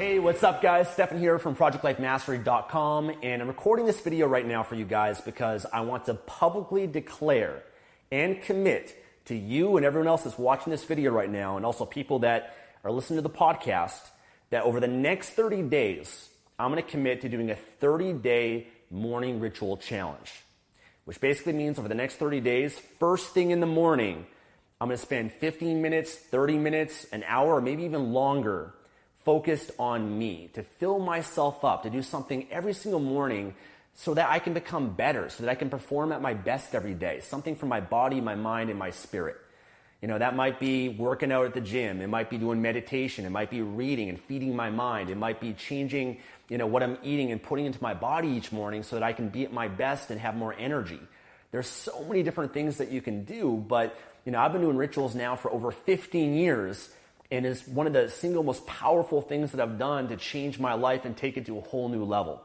Hey, what's up, guys? Stefan here from ProjectLifeMastery.com, and I'm recording this video right now for you guys because I want to publicly declare and commit to you and everyone else that's watching this video right now, and also people that are listening to the podcast, that over the next 30 days, I'm going to commit to doing a 30 day morning ritual challenge, which basically means over the next 30 days, first thing in the morning, I'm going to spend 15 minutes, 30 minutes, an hour, maybe even longer focused on me, to fill myself up, to do something every single morning so that I can become better, so that I can perform at my best every day. Something for my body, my mind, and my spirit. You know, that might be working out at the gym. It might be doing meditation. It might be reading and feeding my mind. It might be changing, you know, what I'm eating and putting into my body each morning so that I can be at my best and have more energy. There's so many different things that you can do, but, you know, I've been doing rituals now for over 15 years and is one of the single most powerful things that I've done to change my life and take it to a whole new level.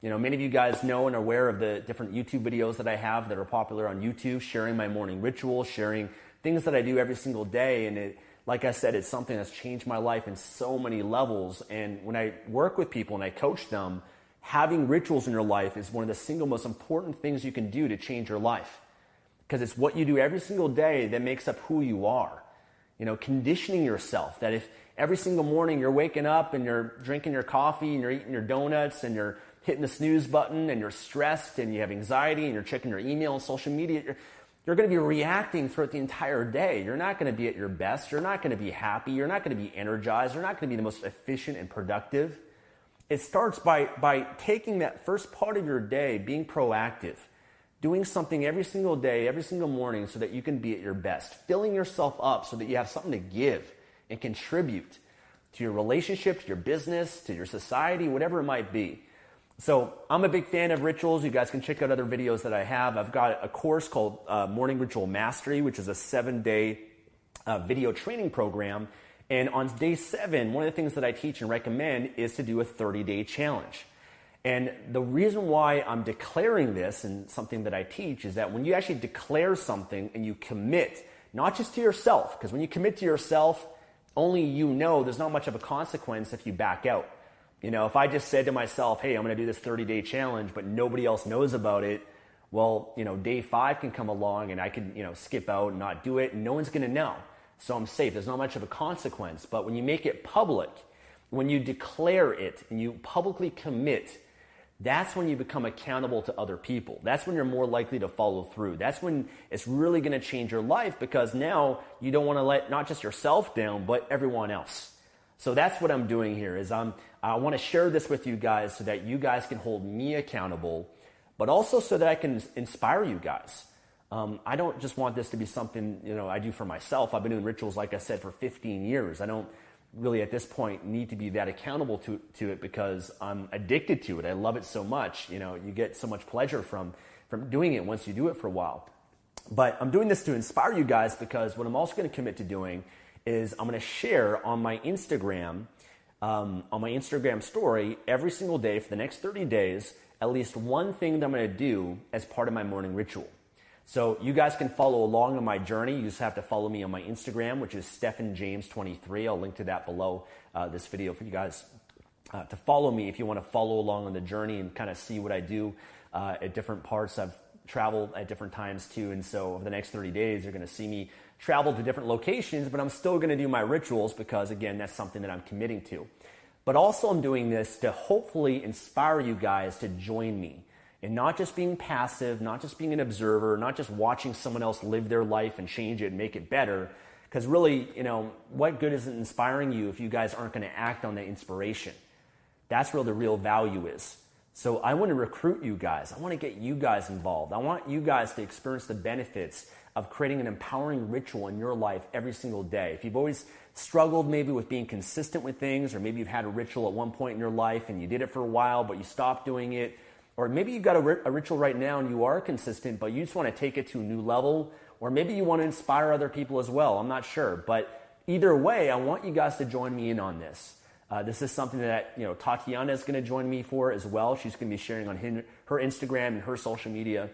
You know, many of you guys know and are aware of the different YouTube videos that I have that are popular on YouTube, sharing my morning ritual, sharing things that I do every single day. And it, like I said, it's something that's changed my life in so many levels. And when I work with people and I coach them, having rituals in your life is one of the single most important things you can do to change your life. Because it's what you do every single day that makes up who you are. You know, conditioning yourself that if every single morning you're waking up and you're drinking your coffee and you're eating your donuts and you're hitting the snooze button and you're stressed and you have anxiety and you're checking your email and social media, you're, you're going to be reacting throughout the entire day. You're not going to be at your best. You're not going to be happy. You're not going to be energized. You're not going to be the most efficient and productive. It starts by, by taking that first part of your day, being proactive doing something every single day, every single morning so that you can be at your best, filling yourself up so that you have something to give and contribute to your relationship, to your business, to your society, whatever it might be. So I'm a big fan of rituals. You guys can check out other videos that I have. I've got a course called uh, Morning Ritual Mastery, which is a seven day uh, video training program. And on day seven, one of the things that I teach and recommend is to do a 30 day challenge. And the reason why I'm declaring this and something that I teach is that when you actually declare something and you commit, not just to yourself, because when you commit to yourself, only you know there's not much of a consequence if you back out. You know, if I just said to myself, hey, I'm going to do this 30 day challenge, but nobody else knows about it, well, you know, day five can come along and I can, you know, skip out and not do it and no one's going to know. So I'm safe. There's not much of a consequence. But when you make it public, when you declare it and you publicly commit, that's when you become accountable to other people. That's when you're more likely to follow through. That's when it's really going to change your life because now you don't want to let not just yourself down, but everyone else. So that's what I'm doing here is I'm, I want to share this with you guys so that you guys can hold me accountable, but also so that I can inspire you guys. Um, I don't just want this to be something, you know, I do for myself. I've been doing rituals, like I said, for 15 years. I don't, really at this point need to be that accountable to, to it because I'm addicted to it. I love it so much. You know, you get so much pleasure from, from doing it once you do it for a while. But I'm doing this to inspire you guys because what I'm also going to commit to doing is I'm going to share on my Instagram, um, on my Instagram story every single day for the next 30 days, at least one thing that I'm going to do as part of my morning ritual. So you guys can follow along on my journey. You just have to follow me on my Instagram, which is Stefan James 23 I'll link to that below uh, this video for you guys uh, to follow me if you want to follow along on the journey and kind of see what I do uh, at different parts. I've traveled at different times too, and so over the next 30 days, you're going to see me travel to different locations, but I'm still going to do my rituals because, again, that's something that I'm committing to. But also, I'm doing this to hopefully inspire you guys to join me and not just being passive, not just being an observer, not just watching someone else live their life and change it and make it better. Because really, you know, what good is it inspiring you if you guys aren't going to act on that inspiration? That's where the real value is. So I want to recruit you guys. I want to get you guys involved. I want you guys to experience the benefits of creating an empowering ritual in your life every single day. If you've always struggled maybe with being consistent with things, or maybe you've had a ritual at one point in your life and you did it for a while, but you stopped doing it, or maybe you've got a, a ritual right now and you are consistent, but you just want to take it to a new level. Or maybe you want to inspire other people as well. I'm not sure. But either way, I want you guys to join me in on this. Uh, this is something that you know Tatiana is going to join me for as well. She's going to be sharing on her Instagram and her social media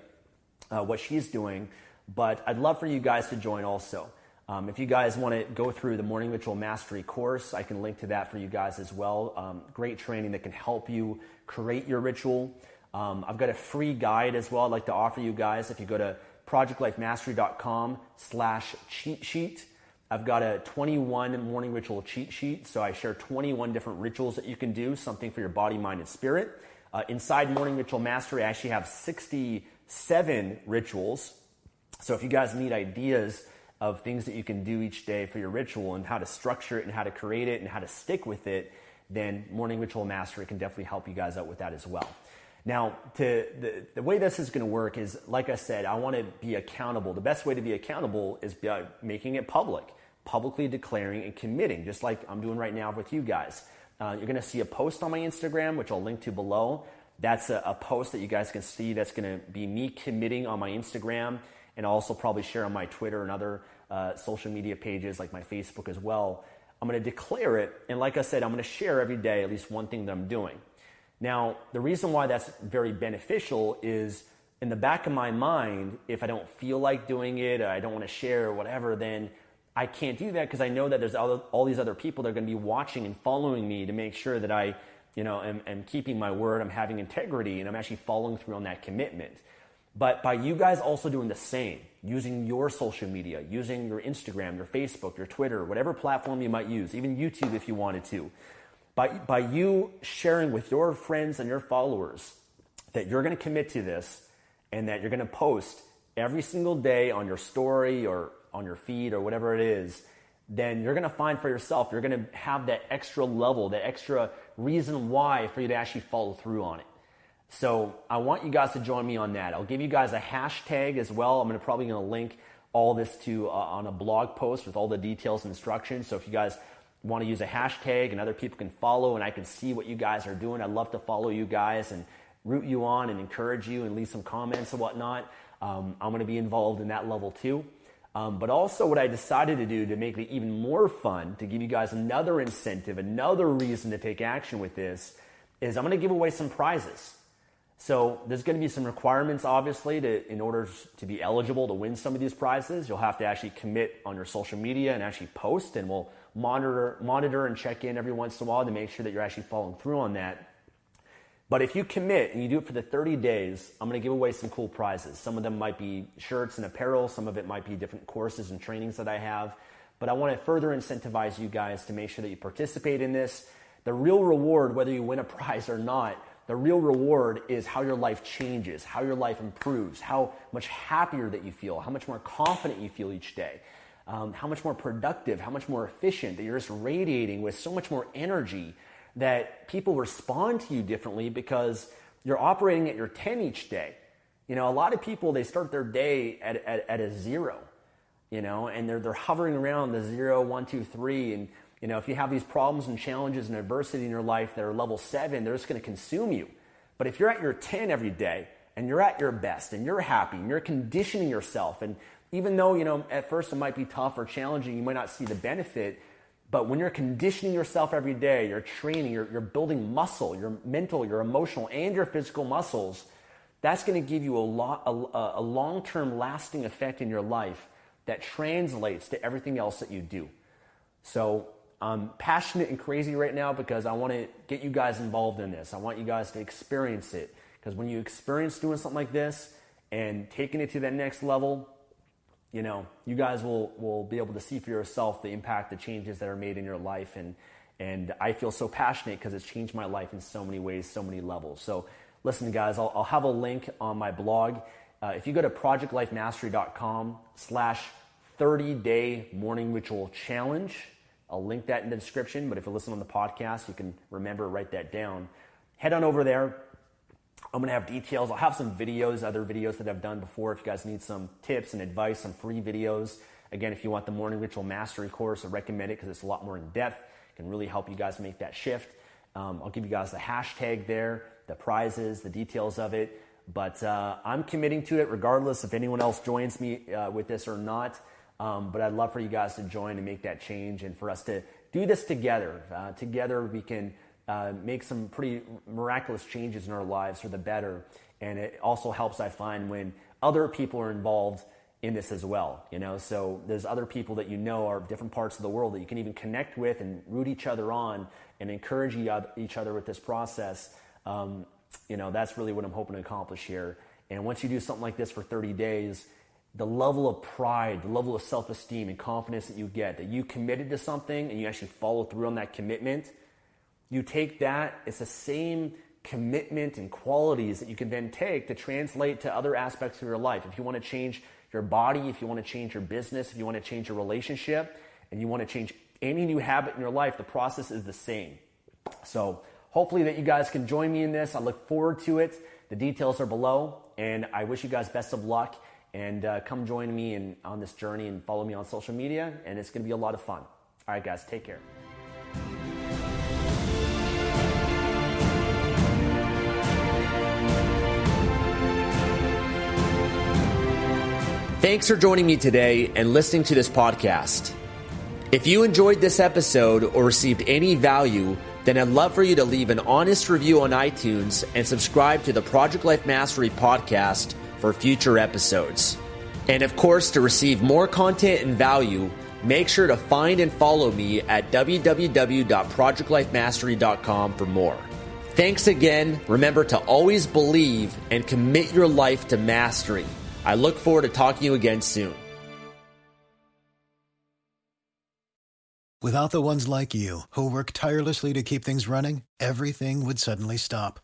uh, what she's doing. But I'd love for you guys to join also. Um, if you guys want to go through the Morning Ritual Mastery course, I can link to that for you guys as well. Um, great training that can help you create your ritual. Um, I've got a free guide as well I'd like to offer you guys. If you go to projectlifemastery.com slash cheat sheet, I've got a 21 morning ritual cheat sheet. So I share 21 different rituals that you can do, something for your body, mind, and spirit. Uh, inside Morning Ritual Mastery, I actually have 67 rituals. So if you guys need ideas of things that you can do each day for your ritual and how to structure it and how to create it and how to stick with it, then Morning Ritual Mastery can definitely help you guys out with that as well. Now, to, the, the way this is going to work is, like I said, I want to be accountable. The best way to be accountable is by making it public, publicly declaring and committing, just like I'm doing right now with you guys. Uh, you're going to see a post on my Instagram, which I'll link to below. That's a, a post that you guys can see. That's going to be me committing on my Instagram, and I'll also probably share on my Twitter and other uh, social media pages like my Facebook as well. I'm going to declare it, and like I said, I'm going to share every day at least one thing that I'm doing. Now, the reason why that's very beneficial is in the back of my mind, if I don't feel like doing it, I don't want to share or whatever, then I can't do that because I know that there's all, all these other people that are going to be watching and following me to make sure that I, you know, am, am keeping my word, I'm having integrity, and I'm actually following through on that commitment. But by you guys also doing the same, using your social media, using your Instagram, your Facebook, your Twitter, whatever platform you might use, even YouTube if you wanted to, by, by you sharing with your friends and your followers that you're going to commit to this and that you're going to post every single day on your story or on your feed or whatever it is, then you're going to find for yourself, you're going to have that extra level, that extra reason why for you to actually follow through on it. So I want you guys to join me on that. I'll give you guys a hashtag as well. I'm going to probably going to link all this to uh, on a blog post with all the details and instructions. So if you guys want to use a hashtag and other people can follow and I can see what you guys are doing, I'd love to follow you guys and root you on and encourage you and leave some comments and whatnot. Um, I'm going to be involved in that level too. Um, but also, what I decided to do to make it even more fun, to give you guys another incentive, another reason to take action with this, is I'm going to give away some prizes. So there's going to be some requirements, obviously, to, in order to be eligible to win some of these prizes. You'll have to actually commit on your social media and actually post, and we'll monitor, monitor and check in every once in a while to make sure that you're actually following through on that. But if you commit and you do it for the 30 days, I'm going to give away some cool prizes. Some of them might be shirts and apparel, some of it might be different courses and trainings that I have. But I want to further incentivize you guys to make sure that you participate in this. The real reward, whether you win a prize or not, the real reward is how your life changes, how your life improves, how much happier that you feel, how much more confident you feel each day um, how much more productive, how much more efficient, that you're just radiating with so much more energy that people respond to you differently because you're operating at your 10 each day. You know, a lot of people, they start their day at, at, at a zero, you know, and they're, they're hovering around the zero, one, two, three. And, you know, if you have these problems and challenges and adversity in your life that are level seven, they're just going to consume you. But if you're at your 10 every day and you're at your best and you're happy and you're conditioning yourself and even though, you know, at first it might be tough or challenging, you might not see the benefit, but when you're conditioning yourself every day, you're training, you're, you're building muscle, your mental, your emotional, and your physical muscles, that's going to give you a, lot, a, a long term lasting effect in your life that translates to everything else that you do. So I'm passionate and crazy right now because I want to get you guys involved in this. I want you guys to experience it. Because when you experience doing something like this and taking it to that next level, you know, you guys will, will be able to see for yourself the impact, the changes that are made in your life. And, and I feel so passionate because it's changed my life in so many ways, so many levels. So listen, guys, I'll, I'll have a link on my blog. Uh, if you go to projectlifemastery.com slash 30 day morning ritual challenge, I'll link that in the description. But if you listen on the podcast, you can remember, write that down. Head on over there. I'm going to have details. I'll have some videos, other videos that I've done before. If you guys need some tips and advice, some free videos. Again, if you want the morning ritual mastery course, I recommend it because it's a lot more in depth. It can really help you guys make that shift. Um, I'll give you guys the hashtag there, the prizes, the details of it. But uh, I'm committing to it regardless if anyone else joins me uh, with this or not. Um, but I'd love for you guys to join and make that change and for us to do this together. Uh, together, we can uh, make some pretty miraculous changes in our lives for the better. And it also helps, I find, when other people are involved in this as well. You know, so there's other people that you know are different parts of the world that you can even connect with and root each other on and encourage each other with this process. Um, you know, that's really what I'm hoping to accomplish here. And once you do something like this for 30 days, the level of pride, the level of self esteem and confidence that you get, that you committed to something and you actually follow through on that commitment, you take that, it's the same commitment and qualities that you can then take to translate to other aspects of your life. If you want to change your body, if you want to change your business, if you want to change your relationship, and you want to change any new habit in your life, the process is the same. So, hopefully, that you guys can join me in this. I look forward to it. The details are below, and I wish you guys best of luck and uh, come join me in, on this journey and follow me on social media, and it's going to be a lot of fun. All right, guys, take care. Thanks for joining me today and listening to this podcast. If you enjoyed this episode or received any value, then I'd love for you to leave an honest review on iTunes and subscribe to the Project Life Mastery podcast for future episodes. And of course, to receive more content and value, make sure to find and follow me at www.projectlifemastery.com for more. Thanks again. Remember to always believe and commit your life to mastery. I look forward to talking to you again soon. Without the ones like you, who work tirelessly to keep things running, everything would suddenly stop.